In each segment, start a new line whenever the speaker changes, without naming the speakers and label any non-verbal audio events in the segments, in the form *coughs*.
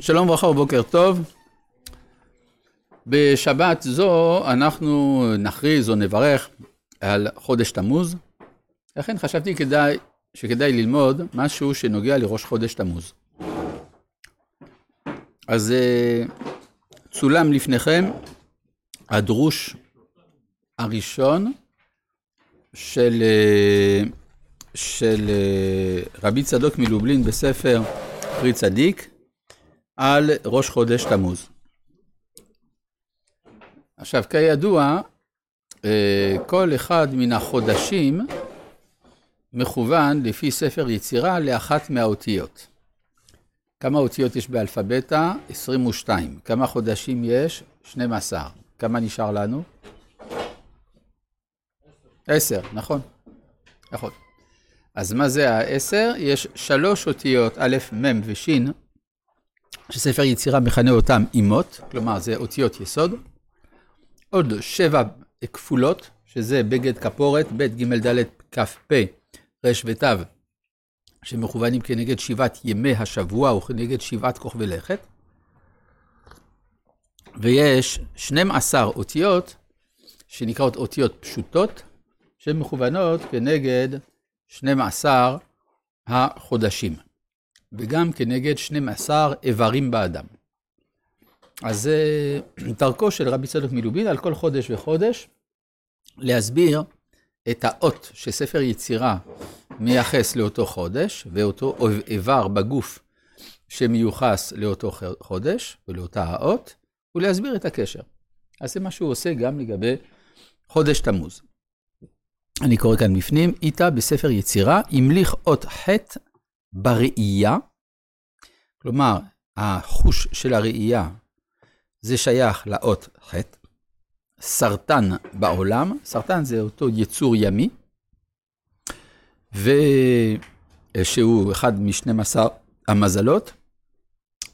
שלום וברכה ובוקר טוב. בשבת זו אנחנו נכריז או נברך על חודש תמוז. לכן חשבתי כדאי, שכדאי ללמוד משהו שנוגע לראש חודש תמוז. אז אה, צולם לפניכם הדרוש הראשון של, אה, של אה, רבי צדוק מלובלין בספר פרי צדיק על ראש חודש תמוז. עכשיו, כידוע, אה, כל אחד מן החודשים מכוון לפי ספר יצירה לאחת מהאותיות. כמה אותיות יש באלפביתה? 22. כמה חודשים יש? 12. כמה נשאר לנו? 10, נכון. נכון. אז מה זה העשר? יש שלוש אותיות, א', מ' וש', שספר יצירה מכנה אותם אימות, כלומר זה אותיות יסוד. עוד שבע כפולות, שזה בגד כפורת, ב', ג', ד', כ', פ', ר' ות', שמכוונים כנגד שבעת ימי השבוע וכנגד שבעת כוכבי לכת. ויש 12 אותיות שנקראות אותיות פשוטות, שמכוונות כנגד 12 החודשים, וגם כנגד 12 איברים באדם. אז זה *clears throat* דרכו של רבי צדוק מלובין על כל חודש וחודש להסביר את האות שספר יצירה מייחס לאותו חודש, ואותו איבר בגוף שמיוחס לאותו חודש ולאותה האות, ולהסביר את הקשר. אז זה מה שהוא עושה גם לגבי חודש תמוז. אני קורא כאן בפנים, איתה בספר יצירה, המליך אות חטא בראייה, כלומר, החוש של הראייה זה שייך לאות חטא, סרטן בעולם, סרטן זה אותו יצור ימי, ושהוא אחד משנים עשר המזלות,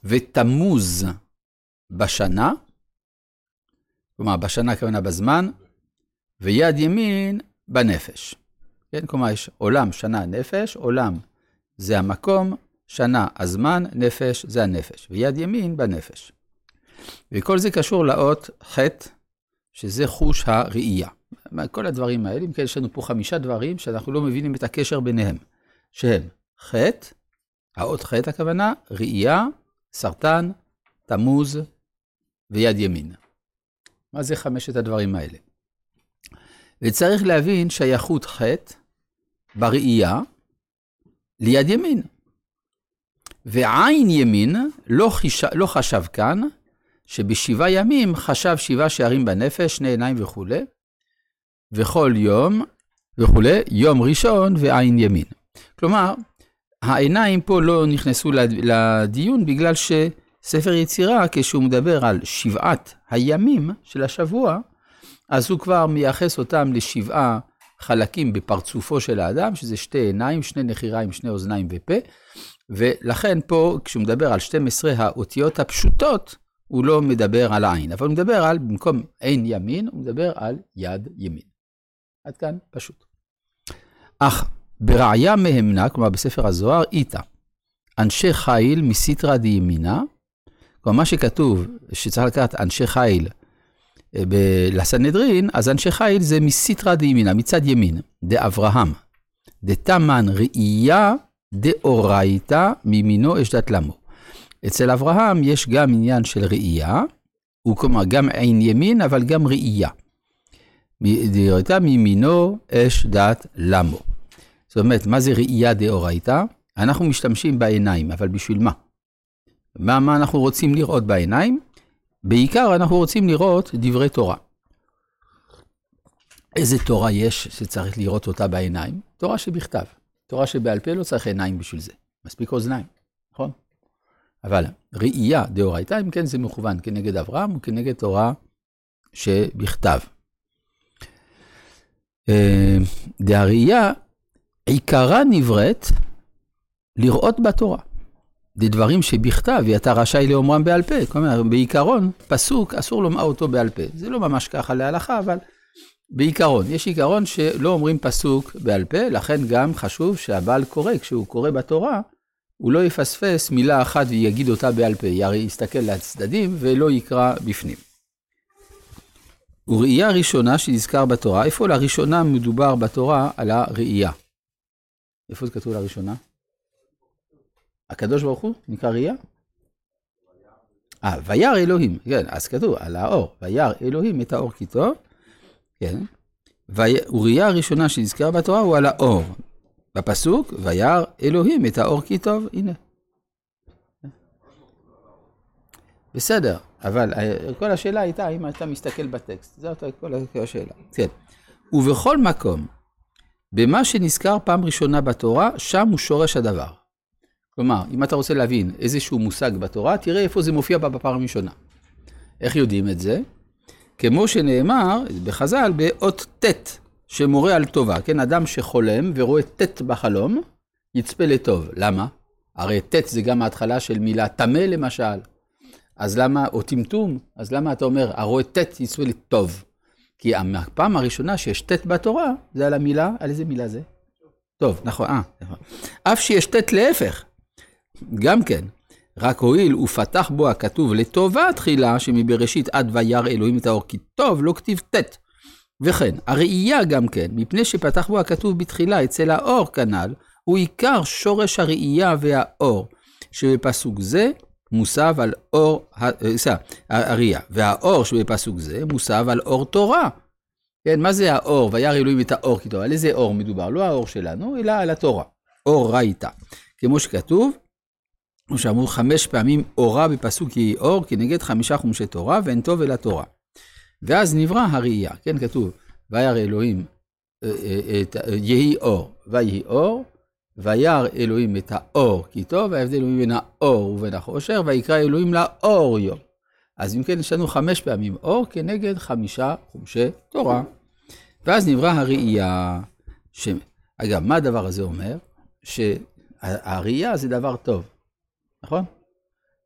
ותמוז בשנה, כלומר בשנה הכוונה בזמן, ויד ימין בנפש. כן, כלומר יש עולם, שנה, נפש, עולם זה המקום, שנה, הזמן, נפש זה הנפש, ויד ימין בנפש. וכל זה קשור לאות ח', שזה חוש הראייה. כל הדברים האלה, אם כן, יש לנו פה חמישה דברים שאנחנו לא מבינים את הקשר ביניהם, שהם ח', האות ח' הכוונה, ראייה, סרטן, תמוז ויד ימין. מה זה חמשת הדברים האלה? וצריך להבין שייכות ח' בראייה ליד ימין. ועין ימין לא, חיש... לא חשב כאן שבשבעה ימים חשב שבעה שערים בנפש, שני עיניים וכולי, וכל יום וכולי, יום ראשון ועין ימין. כלומר, העיניים פה לא נכנסו לדיון בגלל שספר יצירה, כשהוא מדבר על שבעת הימים של השבוע, אז הוא כבר מייחס אותם לשבעה חלקים בפרצופו של האדם, שזה שתי עיניים, שני נחיריים, שני אוזניים ופה, ולכן פה, כשהוא מדבר על 12 האותיות הפשוטות, הוא לא מדבר על העין, אבל הוא מדבר על, במקום עין ימין, הוא מדבר על יד ימין. עד כאן פשוט. אך בראיה מהמנה, כלומר בספר הזוהר, איתה, אנשי חיל מסיתרא דימינה, כלומר מה שכתוב, שצריך לקחת אנשי חיל לסנהדרין, אז אנשי חיל זה מסיתרא דימינה, מצד ימין, דאברהם. דתמן ראייה דאורייתא מימינו אשדת למו. אצל אברהם יש גם עניין של ראייה, הוא כלומר גם עין ימין, אבל גם ראייה. דאורייתא מימינו אש דת למו. זאת אומרת, מה זה ראייה דאורייתא? אנחנו משתמשים בעיניים, אבל בשביל מה? מה, מה אנחנו רוצים לראות בעיניים? בעיקר אנחנו רוצים לראות דברי תורה. איזה תורה יש שצריך לראות אותה בעיניים? תורה שבכתב. תורה שבעל פה לא צריך עיניים בשביל זה, מספיק אוזניים, נכון? אבל ראייה דאורייתא, אם כן זה מכוון כנגד אברהם וכנגד תורה שבכתב. אה, דהראייה, עיקרה נבראת לראות בתורה. דברים שבכתב, ואתה רשאי לאומרם בעל פה. כלומר, בעיקרון, פסוק, אסור לומר אותו בעל פה. זה לא ממש ככה להלכה, אבל בעיקרון. יש עיקרון שלא אומרים פסוק בעל פה, לכן גם חשוב שהבעל קורא, כשהוא קורא בתורה, הוא לא יפספס מילה אחת ויגיד אותה בעל פה, הרי יסתכל לצדדים ולא יקרא בפנים. וראייה ראשונה שנזכר בתורה, איפה לראשונה מדובר בתורה על הראייה? איפה זה כתוב לראשונה? הקדוש ברוך הוא נקרא ראייה? אה, וירא אלוהים, כן, אז כתוב על האור, וירא אלוהים את האור כי טוב, כן, וראייה הראשונה שנזכר בתורה הוא על האור. בפסוק, וירא אלוהים את האור כי טוב, הנה. בסדר, אבל אה, כל השאלה הייתה אם אתה מסתכל בטקסט, זאת כל השאלה, כן. ובכל מקום, במה שנזכר פעם ראשונה בתורה, שם הוא שורש הדבר. כלומר, אם אתה רוצה להבין איזשהו מושג בתורה, תראה איפה זה מופיע בפעם הראשונה. איך יודעים את זה? כמו שנאמר בחז"ל באות ט' שמורה על טובה, כן? אדם שחולם ורואה ט' בחלום, יצפה לטוב. למה? הרי ט' זה גם ההתחלה של מילה טמא למשל. אז למה, או טמטום, אז למה אתה אומר, הרואה ט' יצפה לטוב? כי הפעם הראשונה שיש ט' בתורה, זה על המילה, על איזה מילה זה? טוב, נכון, אה, נכון. אף שיש ט' להפך, גם כן. רק הואיל ופתח בו הכתוב לטובה תחילה, שמבראשית עד וירא אלוהים את האור כי טוב, לא כתיב ט'. וכן, הראייה גם כן, מפני שפתח בו הכתוב בתחילה אצל האור כנ"ל, הוא עיקר שורש הראייה והאור, שבפסוק זה מוסב על אור, אה, הראייה, והאור שבפסוק זה מוסב על אור תורה. כן, מה זה האור? וירא אלוהים את האור כי טוב. על איזה אור מדובר? לא האור שלנו, אלא על התורה. אור רייתא. כמו שכתוב, כמו שאמרו חמש פעמים אורה בפסוק יהי אור, כנגד חמישה חומשי תורה, ואין טוב אלא תורה. ואז נברא הראייה, כן, כתוב, וירא אלוהים, אה, אה, אה, יהי אור, ויהי אור, וירא אלוהים את האור כי טוב, וההבדל הוא בין האור ובין החושר, ויקרא אלוהים לאור יום. אז אם כן, יש לנו חמש פעמים אור כנגד חמישה חומשי תורה. ואז נברא הראייה, ש... אגב, מה הדבר הזה אומר? שהראייה זה דבר טוב. נכון?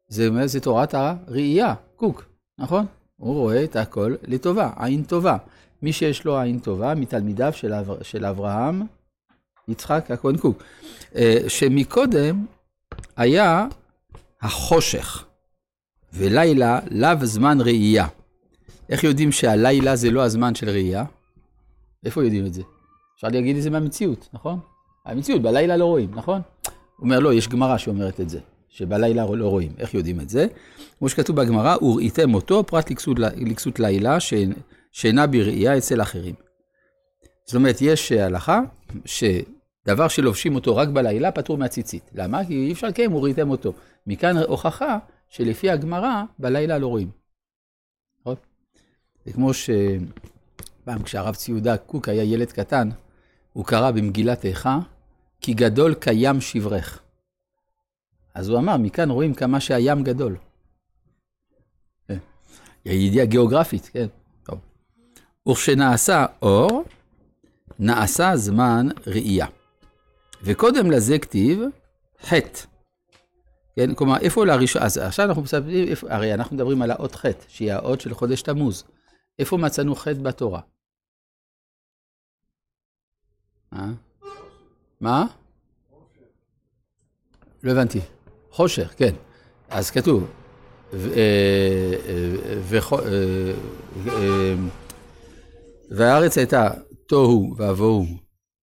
זה אומר, זה תורת הראייה, קוק, נכון? הוא רואה את הכל לטובה, עין טובה. מי שיש לו עין טובה, מתלמידיו של, אבר, של אברהם, יצחק הכהן קוק, אה, שמקודם היה החושך, ולילה לאו זמן ראייה. איך יודעים שהלילה זה לא הזמן של ראייה? איפה יודעים את זה? אפשר להגיד את זה מהמציאות, נכון? המציאות, בלילה לא רואים, נכון? הוא אומר, לא, יש גמרא שאומרת את זה. שבלילה לא רואים. איך יודעים את זה? כמו שכתוב בגמרא, וראיתם אותו פרט לכסות לילה שאינה בראייה אצל אחרים. זאת אומרת, יש הלכה שדבר שלובשים אותו רק בלילה פטור מהציצית. למה? כי אי אפשר לקיים, וראיתם אותו. מכאן הוכחה שלפי הגמרא, בלילה לא רואים. נכון? זה כמו שפעם כשהרב ציודה קוק היה ילד קטן, הוא קרא במגילת איכה, כי גדול קיים שברך. אז הוא אמר, מכאן רואים כמה שהים גדול. כן. ידיעה גיאוגרפית, כן. טוב. וכשנעשה אור, נעשה זמן ראייה. וקודם לזה כתיב חטא. כן, כלומר, איפה לראשון, אז עכשיו אנחנו מסתכלים, הרי אנחנו מדברים על האות חטא, שהיא האות של חודש תמוז. איפה מצאנו חטא בתורה? מה? מה? לא הבנתי. חושך, כן. אז כתוב, אה, אה, אה, והארץ הייתה תוהו ובוהו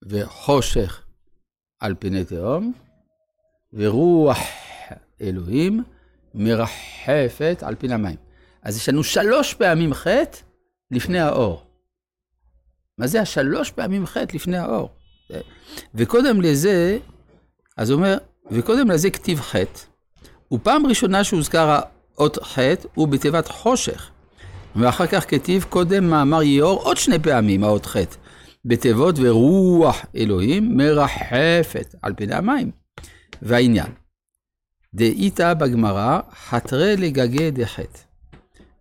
וחושך על פני תהום, ורוח אלוהים מרחפת על פני המים. אז יש לנו שלוש פעמים חטא לפני האור. מה זה השלוש פעמים חטא לפני האור? וקודם לזה, אז הוא אומר, וקודם לזה כתיב חטא, ופעם ראשונה שהוזכר האות חטא הוא בתיבת חושך. ואחר כך כתיב קודם מאמר יאור עוד שני פעמים האות חטא, בתיבות ורוח אלוהים מרחפת על פני המים. והעניין, דאיתא בגמרא חתרי לגגי דחטא.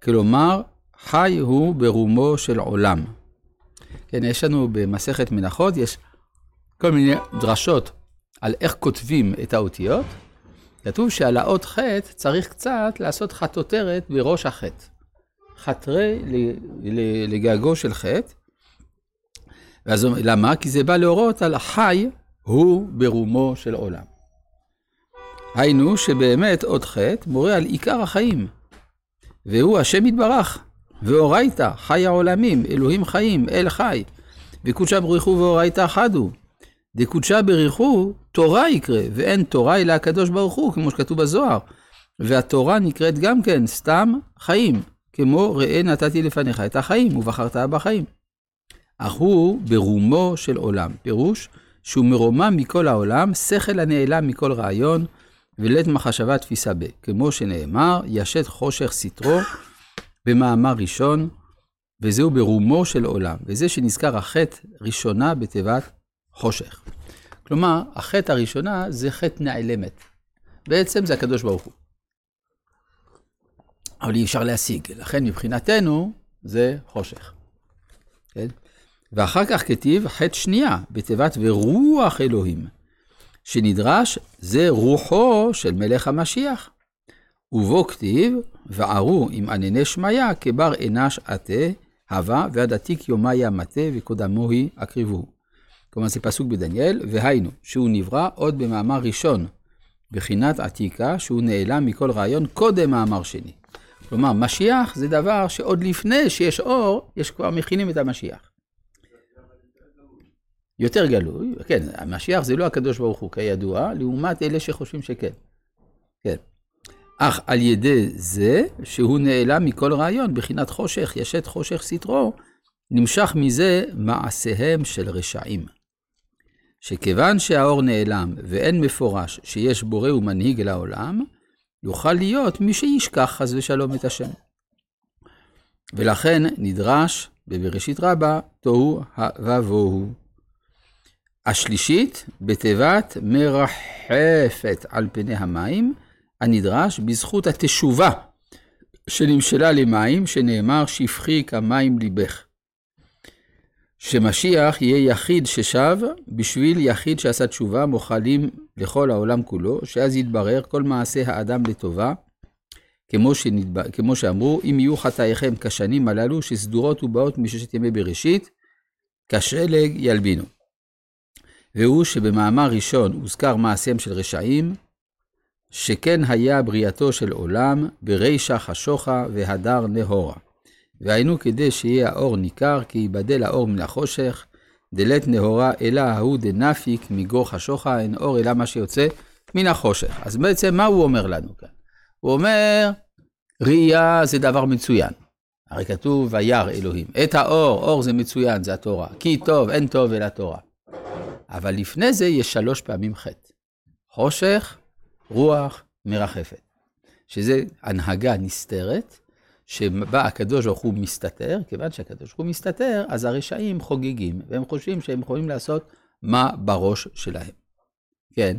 כלומר, חי הוא ברומו של עולם. כן, יש לנו במסכת מנחות, יש כל מיני דרשות על איך כותבים את האותיות, כתוב שעל האות ח' צריך קצת לעשות חטוטרת בראש החטא. חתרי לגגו של חטא. למה? כי זה בא להורות על החי הוא ברומו של עולם. היינו שבאמת עוד חטא מורה על עיקר החיים, והוא השם יתברך, ואורייתא, חי העולמים, אלוהים חיים, אל חי, וקודשה בריחו ואורייתא חדו. דקודשה בריחו, תורה יקרה, ואין תורה אלא הקדוש ברוך הוא, כמו שכתוב בזוהר. והתורה נקראת גם כן סתם חיים, כמו ראה נתתי לפניך את החיים, ובחרת בחיים. אך הוא ברומו של עולם, פירוש שהוא מרומם מכל העולם, שכל הנעלם מכל רעיון, ולית מחשבה תפיסה ב. כמו שנאמר, ישת חושך סטרו במאמר ראשון, וזהו ברומו של עולם, וזה שנזכר החטא ראשונה בתיבת חושך. כלומר, החטא הראשונה זה חטא נעלמת. בעצם זה הקדוש ברוך הוא. אבל אי אפשר להשיג, לכן מבחינתנו זה חושך. כן? ואחר כך כתיב חטא שנייה, בתיבת ורוח אלוהים, שנדרש זה רוחו של מלך המשיח. ובו כתיב, וערו עם ענני שמיה כבר אנש עטה, הווה, ועד עתיק יומיה מטה, וקודמו היא הקריבו. כלומר זה פסוק בדניאל, והיינו, שהוא נברא עוד במאמר ראשון, בחינת עתיקה, שהוא נעלם מכל רעיון קודם מאמר שני. כלומר, משיח זה דבר שעוד לפני שיש אור, יש כבר מכינים את המשיח. יותר גלוי, כן, המשיח זה לא הקדוש ברוך הוא, כידוע, לעומת אלה שחושבים שכן. כן. אך על ידי זה שהוא נעלם מכל רעיון, בחינת חושך, ישת חושך סטרו, נמשך מזה מעשיהם של רשעים. שכיוון שהאור נעלם ואין מפורש שיש בורא ומנהיג אל העולם, יוכל להיות מי שישכח חס ושלום את השם. ולכן נדרש בבראשית רבה תוהו ובוהו. השלישית, בתיבת מרחפת על פני המים, הנדרש בזכות התשובה שנמשלה למים, שנאמר שפכי כמים ליבך. שמשיח יהיה יחיד ששב, בשביל יחיד שעשה תשובה, מוכלים לכל העולם כולו, שאז יתברר כל מעשה האדם לטובה, כמו, שנדבר, כמו שאמרו, אם יהיו חטאיכם כשנים הללו, שסדורות ובאות מששת ימי בראשית, כשלג ילבינו. והוא שבמאמר ראשון הוזכר מעשיהם של רשעים, שכן היה בריאתו של עולם ברישא חשוכה והדר נהורה. והיינו כדי שיהיה האור ניכר, כי ייבדל האור מן החושך, דלת נהורה אלא ההוא דנפיק מגו חשוכה, אין אור אלא מה שיוצא מן החושך. אז בעצם מה הוא אומר לנו כאן? הוא אומר, ראייה זה דבר מצוין. הרי כתוב, וירא אלוהים. את האור, אור זה מצוין, זה התורה. כי טוב, אין טוב אלא תורה. אבל לפני זה יש שלוש פעמים חטא. חושך, רוח, מרחפת. שזה הנהגה נסתרת, שבה הקדוש ברוך הוא מסתתר, כיוון שהקדוש ברוך הוא מסתתר, אז הרשעים חוגגים, והם חושבים שהם יכולים לעשות מה בראש שלהם. כן.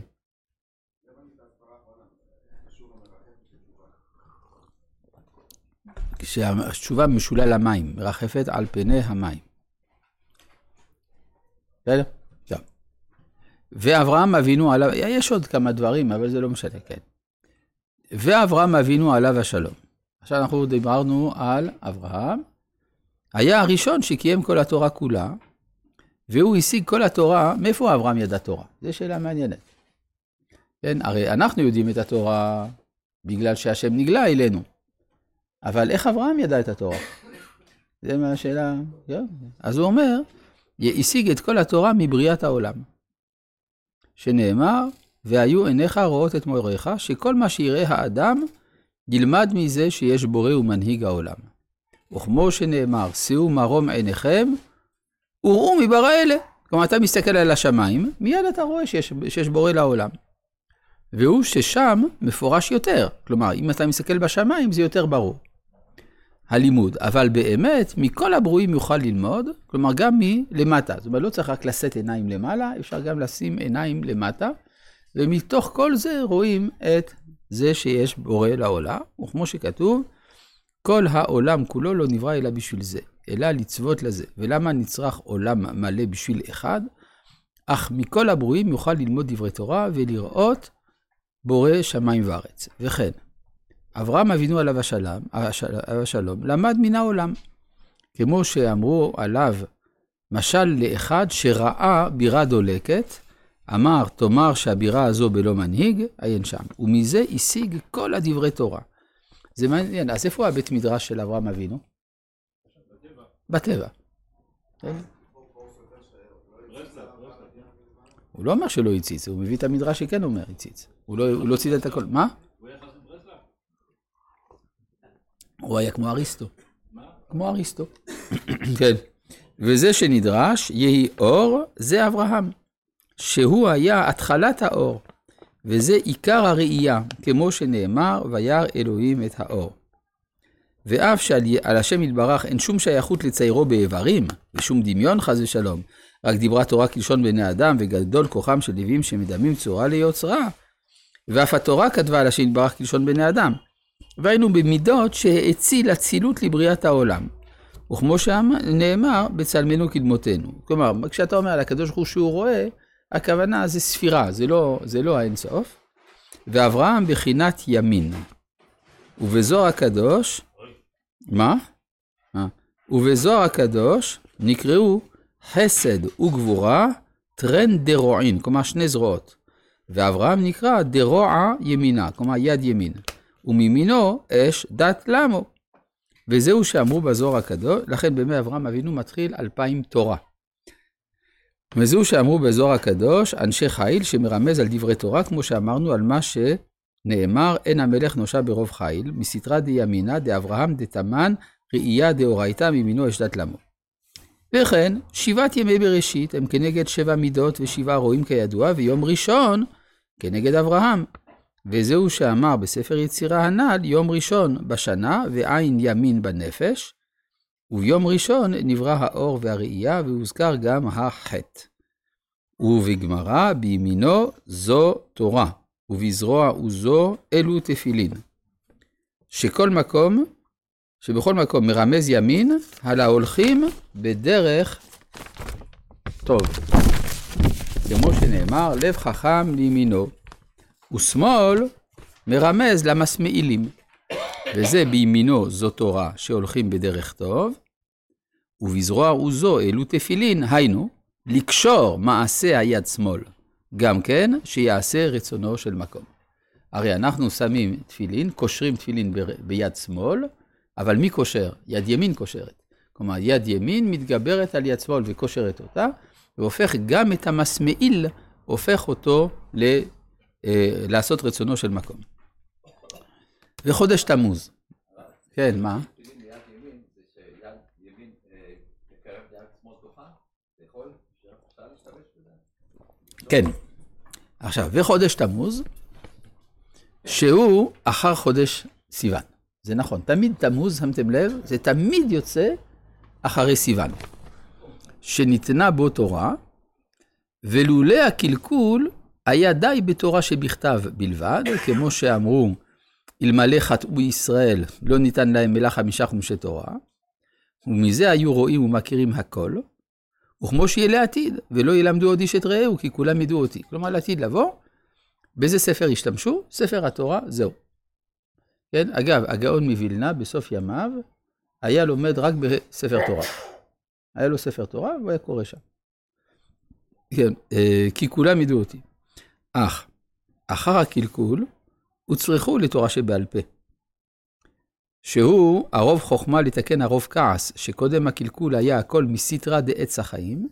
כשהתשובה משולה למים, מרחפת על פני המים. בסדר? טוב. ואברהם אבינו עליו, יש עוד כמה דברים, אבל זה לא משנה, כן. ואברהם אבינו עליו השלום. עכשיו אנחנו דיברנו על אברהם, היה הראשון שקיים כל התורה כולה, והוא השיג כל התורה, מאיפה אברהם ידע תורה? זו שאלה מעניינת. כן, הרי אנחנו יודעים את התורה בגלל שהשם נגלה אלינו, אבל איך אברהם ידע את התורה? זה מה השאלה, כן. אז הוא אומר, השיג את כל התורה מבריאת העולם. שנאמר, והיו עיניך רואות את מוריך, שכל מה שיראה האדם, ילמד מזה שיש בורא ומנהיג העולם. וכמו שנאמר, שאו מרום עיניכם, וראו מברא אלה. כלומר, אתה מסתכל על השמיים, מיד אתה רואה שיש, שיש בורא לעולם. והוא ששם מפורש יותר. כלומר, אם אתה מסתכל בשמיים, זה יותר ברור. הלימוד, אבל באמת, מכל הברואים יוכל ללמוד, כלומר, גם מלמטה. זאת אומרת, לא צריך רק לשאת עיניים למעלה, אפשר גם לשים עיניים למטה, ומתוך כל זה רואים את זה שיש בורא לעולם, וכמו שכתוב, כל העולם כולו לא נברא אלא בשביל זה, אלא לצוות לזה. ולמה נצרך עולם מלא בשביל אחד? אך מכל הברואים יוכל ללמוד דברי תורה ולראות בורא שמיים וארץ. וכן, אברהם אבינו עליו השלום, השלום למד מן העולם. כמו שאמרו עליו, משל לאחד שראה בירה דולקת, אמר, תאמר שהבירה הזו בלא מנהיג, עיין שם. ומזה השיג כל הדברי תורה. זה מעניין, אז איפה הבית מדרש של אברהם אבינו? בטבע. כן? הוא לא אומר שלא הציץ, הוא מביא את המדרש שכן אומר הציץ. הוא לא, לא צידד את הכל. מה? הוא היה כמו אריסטו. כמו אריסטו. *coughs* כן. וזה שנדרש, יהי אור, זה אברהם. שהוא היה התחלת האור, וזה עיקר הראייה, כמו שנאמר, וירא אלוהים את האור. ואף שעל השם יתברך אין שום שייכות לציירו באיברים, ושום דמיון חס ושלום, רק דיברה תורה כלשון בני אדם, וגדול כוחם של לווים שמדמים צורה ליוצרה. ואף התורה כתבה על השם יתברך כלשון בני אדם. והיינו במידות שהאציל אצילות לבריאת העולם. וכמו שנאמר, בצלמנו קדמותינו. כלומר, כשאתה אומר על הקדוש ברוך הוא שהוא רואה, הכוונה זה ספירה, זה לא, זה לא האינסוף. ואברהם בחינת ימין. ובזוהר הקדוש, מה? אה. ובזוהר הקדוש נקראו חסד וגבורה טרן דרועין, כלומר שני זרועות. ואברהם נקרא דרוע ימינה, כלומר יד ימין. ומימינו אש דת למו. וזהו שאמרו בזוהר הקדוש, לכן בימי אברהם אבינו מתחיל אלפיים תורה. וזהו שאמרו בזוהר הקדוש, אנשי חיל, שמרמז על דברי תורה, כמו שאמרנו על מה שנאמר, אין המלך נושע ברוב חיל, מסתרא דימינא דאברהם דתמן, ראייה דאורייתא מימינו אשדת למו. וכן, שבעת ימי בראשית הם כנגד שבע מידות ושבעה רועים כידוע, ויום ראשון כנגד אברהם. וזהו שאמר בספר יצירה הנ"ל, יום ראשון בשנה ועין ימין בנפש, וביום ראשון נברא האור והראייה, והוזכר גם החטא. ובגמרא, בימינו זו תורה, ובזרוע וזו אלו תפילין. שכל מקום, שבכל מקום מרמז ימין, על ההולכים בדרך טוב. כמו שנאמר, לב חכם לימינו, ושמאל מרמז למסמעילים. וזה בימינו זו תורה שהולכים בדרך טוב, ובזרוע עוזו אלו תפילין, היינו, לקשור מעשה היד שמאל, גם כן שיעשה רצונו של מקום. הרי אנחנו שמים תפילין, קושרים תפילין ב- ביד שמאל, אבל מי קושר? יד ימין קושרת. כלומר, יד ימין מתגברת על יד שמאל וקושרת אותה, והופך גם את המסמעיל, הופך אותו ל, אה, לעשות רצונו של מקום. וחודש תמוז. כן, מה? כן. עכשיו, וחודש תמוז, שהוא אחר חודש סיוון. זה נכון, תמיד תמוז, שמתם לב, זה תמיד יוצא אחרי סיוון. שניתנה בו תורה, ולולא הקלקול, היה די בתורה שבכתב בלבד, כמו שאמרו, אלמלא חטאו ישראל, לא ניתן להם מלאה חמישה חומשי תורה, ומזה היו רואים ומכירים הכל, וכמו שיהיה לעתיד, ולא ילמדו עוד איש את רעהו, כי כולם ידעו אותי. כלומר, לעתיד לבוא, באיזה ספר השתמשו? ספר התורה, זהו. כן, אגב, הגאון מווילנה, בסוף ימיו, היה לומד רק בספר תורה. היה לו ספר תורה, והוא היה קורא שם. כן, אה, כי כולם ידעו אותי. אך, אחר הקלקול, הוצרכו לתורה שבעל פה. שהוא הרוב חוכמה לתקן הרוב כעס, שקודם הקלקול היה הכל מסיתרא דעץ החיים,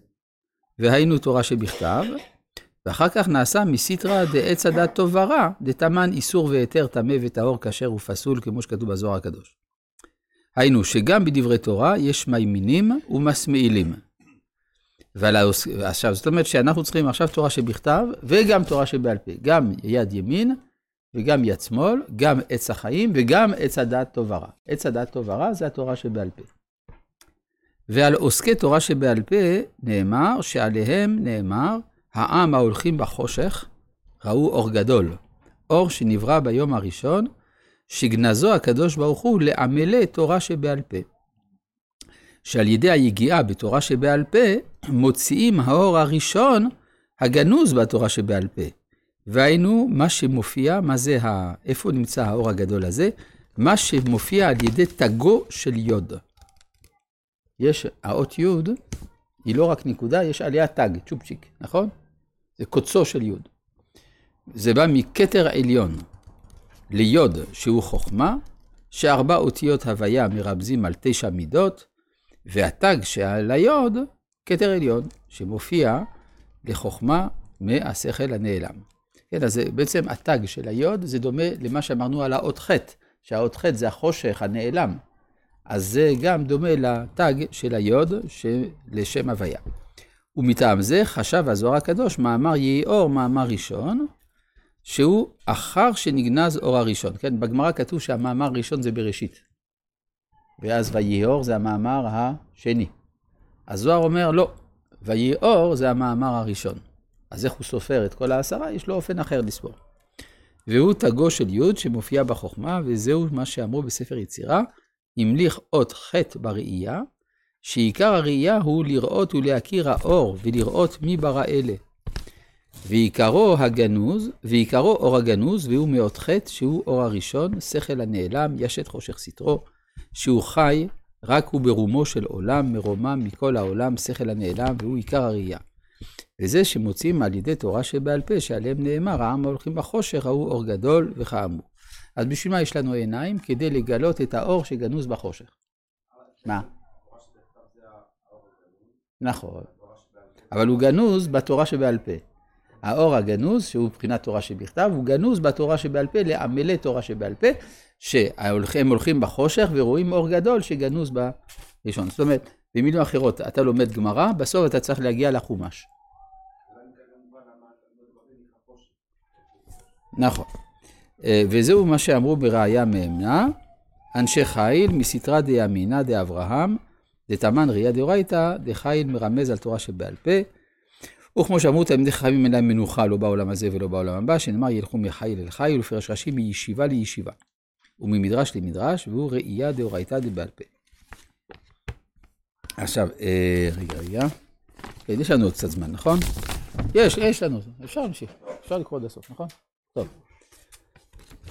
והיינו תורה שבכתב, ואחר כך נעשה מסיתרא דעץ הדת טוב ורע, דתמן איסור והיתר טמא וטהור כשר ופסול, כמו שכתוב בזוהר הקדוש. היינו שגם בדברי תורה יש מימינים ומסמעילים. והאוס... עכשיו, זאת אומרת שאנחנו צריכים עכשיו תורה שבכתב וגם תורה שבעל פה, גם יד ימין וגם יד שמאל, גם עץ החיים וגם עץ הדעת טוב ורע. עץ הדעת טוב ורע זה התורה שבעל פה. ועל עוסקי תורה שבעל פה נאמר שעליהם נאמר, העם ההולכים בחושך ראו אור גדול, אור שנברא ביום הראשון, שגנזו הקדוש ברוך הוא לעמלי תורה שבעל פה. שעל ידי היגיעה בתורה שבעל פה, מוציאים האור הראשון הגנוז בתורה שבעל פה. והיינו, מה שמופיע, מה זה, ה... איפה נמצא האור הגדול הזה? מה שמופיע על ידי תגו של יוד. יש, האות יוד היא לא רק נקודה, יש עליה תג, צ'ופצ'יק, נכון? זה קוצו של יוד. זה בא מכתר עליון ליוד, שהוא חוכמה, שארבע אותיות הוויה מרמזים על תשע מידות, והתג שעל היוד, כתר עליון, שמופיע לחוכמה מהשכל הנעלם. כן, אז בעצם התג של היוד זה דומה למה שאמרנו על האות ח', שהאות ח' זה החושך הנעלם. אז זה גם דומה לתג של היוד לשם הוויה. ומטעם זה חשב הזוהר הקדוש מאמר יהי אור, מאמר ראשון, שהוא אחר שנגנז אור הראשון. כן, בגמרא כתוב שהמאמר הראשון זה בראשית. ואז ויהי אור זה המאמר השני. הזוהר אומר לא, ויהי אור זה המאמר הראשון. אז איך הוא סופר את כל העשרה? יש לו אופן אחר לספור. והוא תגו של י' שמופיע בחוכמה, וזהו מה שאמרו בספר יצירה, המליך אות ח' בראייה, שעיקר הראייה הוא לראות ולהכיר האור, ולראות מי ברא אלה. ועיקרו הגנוז, ועיקרו אור הגנוז, והוא מאות ח' שהוא אור הראשון, שכל הנעלם, ישת חושך סתרו, שהוא חי, רק הוא ברומו של עולם, מרומם מכל העולם, שכל הנעלם, והוא עיקר הראייה. וזה שמוצאים על ידי תורה שבעל פה, שעליהם נאמר, העם ההולכים בחושך, ההוא אור גדול וכאמור. אז בשביל מה יש לנו עיניים? כדי לגלות את האור שגנוז בחושך. מה? נכון. אבל הוא גנוז בתורה שבעל פה. האור הגנוז, שהוא מבחינת תורה שבכתב, הוא גנוז בתורה שבעל פה, לעמלי תורה שבעל פה, שהם הולכים בחושך ורואים אור גדול שגנוז בראשון. זאת אומרת, במילים אחרות, אתה לומד גמרא, בסוף אתה צריך להגיע לחומש. נכון. אה, וזהו מה שאמרו בראיה מאמנה, אנשי חיל מסתרא דיאמינא דאברהם, דתמן ראייה דאורייתא, דחיל מרמז על תורה שבעל פה. וכמו שאמרו תלמידי חכמים אין להם מנוחה לא בעולם הזה ולא בעולם הבא, שנאמר ילכו מחיל אל חיל ופרש רש"י מישיבה לישיבה. וממדרש למדרש, והוא ראייה דאורייתא דבעל פה. עכשיו, אה, רגע, רגע. כן, יש לנו עוד קצת זמן, נכון? יש, יש לנו, אפשר להמשיך, אפשר לקרוא עד הסוף, נכון? טוב.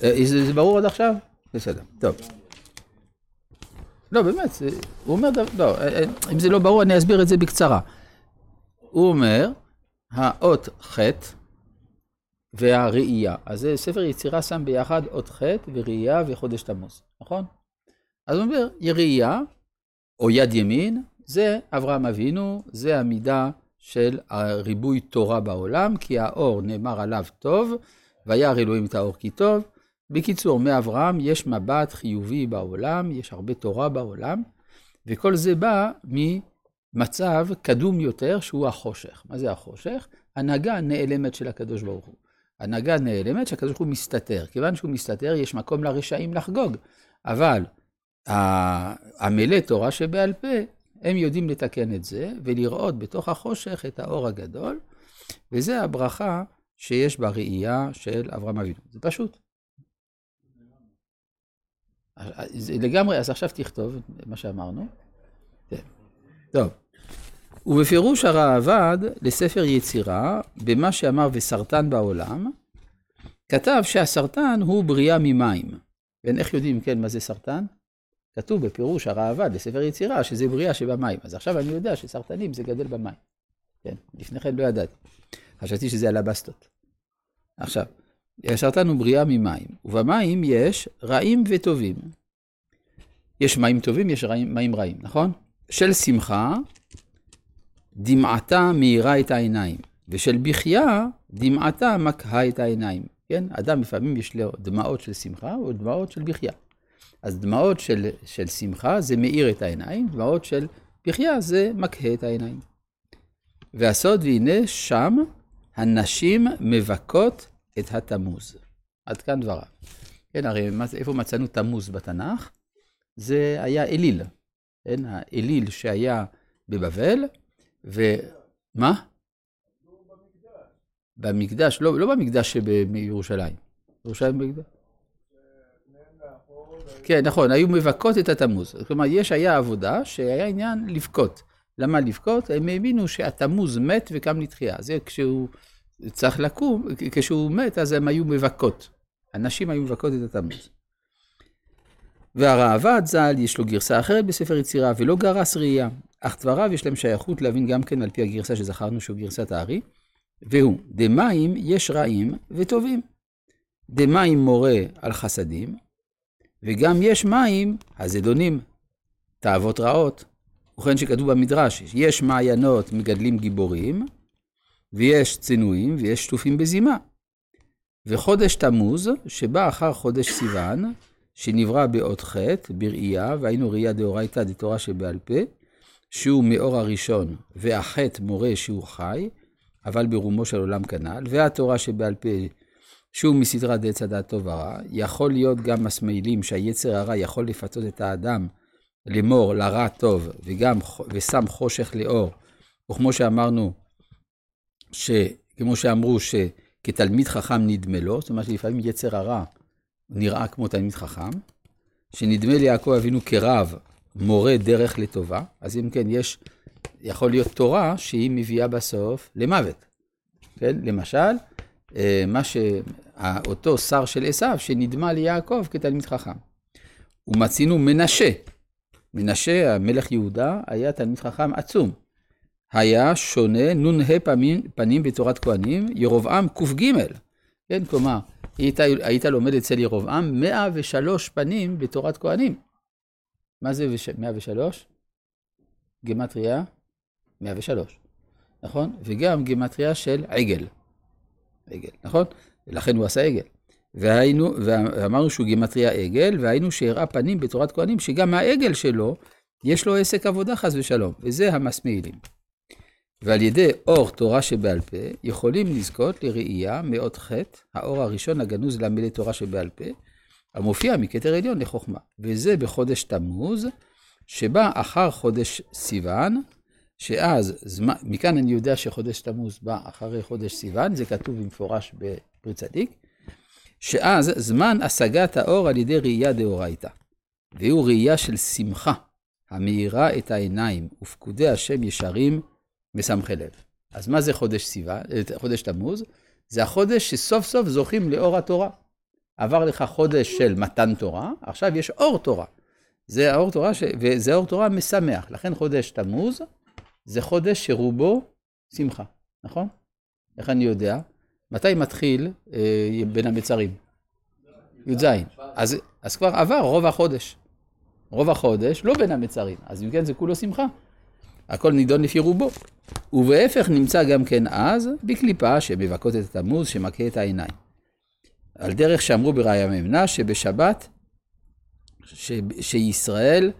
אה, זה, זה ברור עד עכשיו? בסדר, טוב. לא, באמת, זה, הוא אומר, לא, אה, אה, אם זה לא ברור, אני אסביר את זה בקצרה. הוא אומר, האות ח' והראייה. אז זה ספר יצירה שם ביחד אות ח' וראייה וחודש תמוז, נכון? אז הוא אומר, ראייה, או יד ימין, זה אברהם אבינו, זה המידה של ריבוי תורה בעולם, כי האור נאמר עליו טוב, וירא אלוהים את האור כי טוב. בקיצור, מאברהם יש מבט חיובי בעולם, יש הרבה תורה בעולם, וכל זה בא ממצב קדום יותר, שהוא החושך. מה זה החושך? הנהגה נעלמת של הקדוש ברוך הוא. הנהגה נעלמת שהקדוש ברוך הוא מסתתר. כיוון שהוא מסתתר, יש מקום לרשעים לחגוג. אבל עמלי תורה שבעל פה, הם יודעים לתקן את זה, ולראות בתוך החושך את האור הגדול, וזה הברכה שיש בראייה של אברהם אבינו. זה פשוט. זה לגמרי, אז עכשיו תכתוב מה שאמרנו. כן. טוב. ובפירוש הרעב"ד לספר יצירה, במה שאמר וסרטן בעולם, כתב שהסרטן הוא בריאה ממים. ואיך יודעים, כן, מה זה סרטן? כתוב בפירוש הרעב"ד לספר יצירה שזה בריאה שבמים. אז עכשיו אני יודע שסרטנים זה גדל במים. כן, לפני כן לא ידעתי. חשבתי שזה על הבסטות. עכשיו, הסרטן הוא בריאה ממים, ובמים יש רעים וטובים. יש מים טובים, יש רעים, מים רעים, נכון? של שמחה, דמעתה מאירה את העיניים, ושל בחייה, דמעתה מקהה את העיניים. כן? אדם לפעמים יש לו דמעות של שמחה או דמעות של בחייה. אז דמעות של, של שמחה זה מאיר את העיניים, דמעות של בחייה זה מקהה את העיניים. והסוד, והנה שם הנשים מבכות את התמוז. עד כאן דבריו. כן, הרי איפה מצאנו תמוז בתנ"ך? זה היה אליל. כן, האליל שהיה בבבל, ומה? במקדש, לא, לא במקדש שבירושלים. ירושלים במקדש. כן, נכון, היו מבכות את התמוז. כלומר, יש, היה עבודה שהיה עניין לבכות. למה לבכות? הם האמינו שהתמוז מת וקם לתחייה. זה כשהוא צריך לקום, כשהוא מת, אז הם היו מבכות. הנשים היו מבכות את התמוז. והראב"ד ז"ל, יש לו גרסה אחרת בספר יצירה, ולא גרס ראייה. אך דבריו יש להם שייכות להבין גם כן על פי הגרסה שזכרנו שהוא גרסת הארי, והוא, דמים יש רעים וטובים. דמים מורה על חסדים, וגם יש מים הזדונים, תאוות רעות. ובכן שכתוב במדרש, יש מעיינות מגדלים גיבורים, ויש צנועים ויש שטופים בזימה. וחודש תמוז, שבא אחר חודש סיוון, שנברא באות ח' בראייה, והיינו ראייה דאורייתא דתורה שבעל פה, שהוא מאור הראשון, והחטא מורה שהוא חי, אבל ברומו של עולם כנ"ל, והתורה שבעל פה, שהוא מסדרת דעץ הדעת טוב ורע, יכול להיות גם מסמלים שהיצר הרע יכול לפתות את האדם לאמור לרע טוב, וגם, ושם חושך לאור, וכמו שאמרנו, כמו שאמרו, שכתלמיד חכם נדמה לו, זאת אומרת שלפעמים יצר הרע נראה כמו תלמיד חכם, שנדמה ליעקב אבינו כרב, מורה דרך לטובה, אז אם כן, יש, יכול להיות תורה שהיא מביאה בסוף למוות. כן, למשל, אה, מה ש... אותו שר של עשיו, שנדמה ליעקב כתלמיד חכם. ומצינו מנשה. מנשה, המלך יהודה, היה תלמיד חכם עצום. היה שונה נ"ה פנים, פנים בתורת כהנים, ירבעם ק"ג. כן, כלומר, היית, היית לומד אצל ירבעם 103 פנים בתורת כהנים. מה זה 103? גימטריה 103, נכון? וגם גימטריה של עגל. עגל, נכון? ולכן הוא עשה עגל. והיינו, ואמרנו שהוא גימטריה עגל, והיינו שהראה פנים בתורת כהנים, שגם העגל שלו, יש לו עסק עבודה חס ושלום, וזה המסמעילים. ועל ידי אור תורה שבעל פה, יכולים לזכות לראייה מאות חטא, האור הראשון הגנוז לעמלי תורה שבעל פה, המופיע מכתר עליון לחוכמה. וזה בחודש תמוז, שבא אחר חודש סיוון, שאז, מכאן אני יודע שחודש תמוז בא אחרי חודש סיוון, זה כתוב במפורש בפרי צדיק, שאז זמן השגת האור על ידי ראייה דאורייתא. והוא ראייה של שמחה, המאירה את העיניים, ופקודי השם ישרים משמחי לב. אז מה זה חודש סיוון, חודש תמוז? זה החודש שסוף סוף זוכים לאור התורה. עבר לך חודש של מתן תורה, עכשיו יש אור תורה. זה האור תורה, ש... וזה אור תורה משמח. לכן חודש תמוז זה חודש שרובו שמחה, נכון? איך אני יודע? מתי מתחיל אה, בין המצרים? י"ז. אז, אז כבר עבר רוב החודש. רוב החודש, לא בין המצרים. אז אם כן, זה כולו שמחה. הכל נידון לפי רובו. ובהפך נמצא גם כן אז בקליפה שמבכות את התמוז, שמכה את העיניים. על דרך שאמרו בראיה ממנה שבשבת, ש, שישראל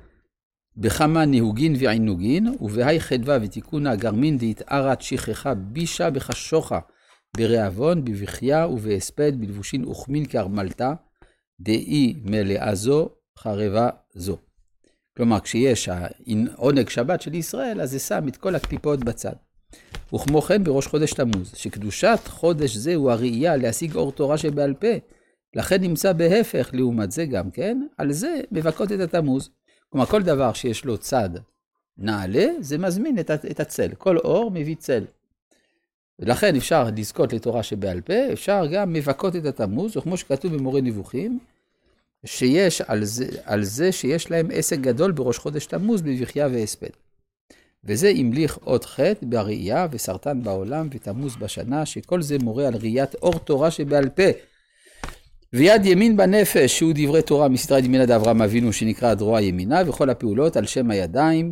בכמה נהוגין ועינוגין, ובהי חדווה ותיקונה גרמין דהתארת שכחה בישה בחשוכה, ברעבון, בבכייה ובהספד, בלבושין וכמין כארמלתה, דאי מלאה זו, חרבה זו. כלומר, כשיש עונג שבת של ישראל, אז זה שם את כל הקליפות בצד. וכמו כן בראש חודש תמוז, שקדושת חודש זה הוא הראייה להשיג אור תורה שבעל פה, לכן נמצא בהפך, לעומת זה גם כן, על זה מבכות את התמוז. כלומר, כל דבר שיש לו צד נעלה, זה מזמין את הצל. כל אור מביא צל. ולכן אפשר לזכות לתורה שבעל פה, אפשר גם מבכות את התמוז, וכמו שכתוב במורה נבוכים, שיש על זה, על זה שיש להם עסק גדול בראש חודש תמוז בבכייה והספד. וזה המליך עוד חטא בראייה וסרטן בעולם ותמוז בשנה, שכל זה מורה על ראיית אור תורה שבעל פה. ויד ימין בנפש, שהוא דברי תורה מסדרת ימינה דאברהם אבינו, שנקרא דרוע ימינה, וכל הפעולות על שם הידיים,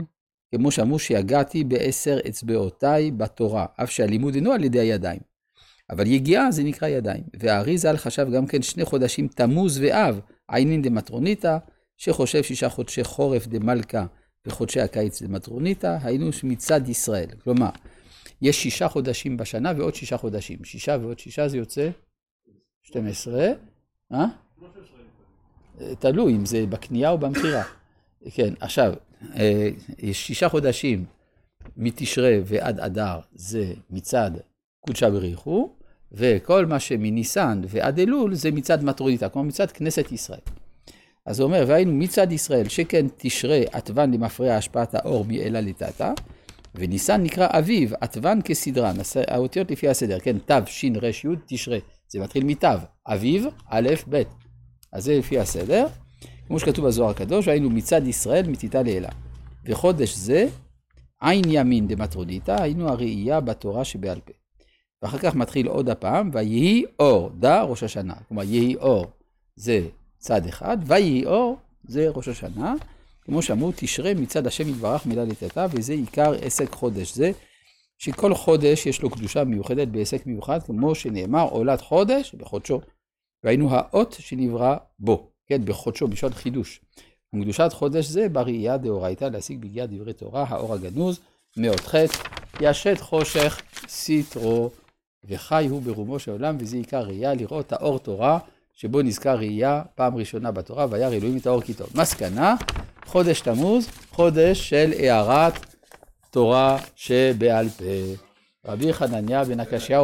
כמו שאמרו שיגעתי בעשר אצבעותיי בתורה, אף שהלימוד אינו על ידי הידיים. אבל יגיעה זה נקרא ידיים. והארי ז"ל חשב גם כן שני חודשים תמוז ואב, עיינין דמטרוניתא, שחושב שישה חודשי חורף דמלכה וחודשי הקיץ דמטרוניתא, היינו מצד ישראל. כלומר, יש שישה חודשים בשנה ועוד שישה חודשים. שישה ועוד שישה זה יוצא 12, אה? תלוי אם זה בקנייה או במכירה. כן, עכשיו, אה, שישה חודשים מתשרי ועד אדר זה מצד קודשא בריחו, וכל מה שמניסן ועד אלול זה מצד מטרודיתא, כלומר מצד כנסת ישראל. אז הוא אומר, והיינו מצד ישראל, שכן תשרי עטבן למפרע השפעת האור מאלה לטאטא, וניסן נקרא אביב, עטבן כסדרן, האותיות לפי הסדר, כן, תו, ש', ר', י', תשרי, זה מתחיל מתו, אביב, א', ב', אז זה לפי הסדר, כמו שכתוב בזוהר הקדוש, והיינו מצד ישראל מתיתה לאלה. וחודש זה, עין ימין דמטרודיתא, היינו הראייה בתורה שבעל פה. ואחר כך מתחיל עוד הפעם, ויהי אור, דה ראש השנה. כלומר, יהי אור זה צד אחד, ויהי אור זה ראש השנה. כמו שאמרו, תשרה מצד השם יתברך מילה לטאטא, וזה עיקר עסק חודש זה, שכל חודש יש לו קדושה מיוחדת בעסק מיוחד, כמו שנאמר, עולת חודש בחודשו. והיינו האות שנברא בו, כן, בחודשו, בשעות חידוש. וקדושת חודש זה בראייה דאורייתא להשיג בגיע דברי תורה, האור הגנוז, מאות חטא, ישת חושך, סיטרו, וחי הוא ברומו של עולם, וזה עיקר ראייה, לראות האור תורה, שבו נזכר ראייה פעם ראשונה בתורה, וירא אלוהים את האור כי טוב. מסקנה, חודש תמוז, חודש של הארת תורה שבעל פה. רבי חנניה בן הקשיא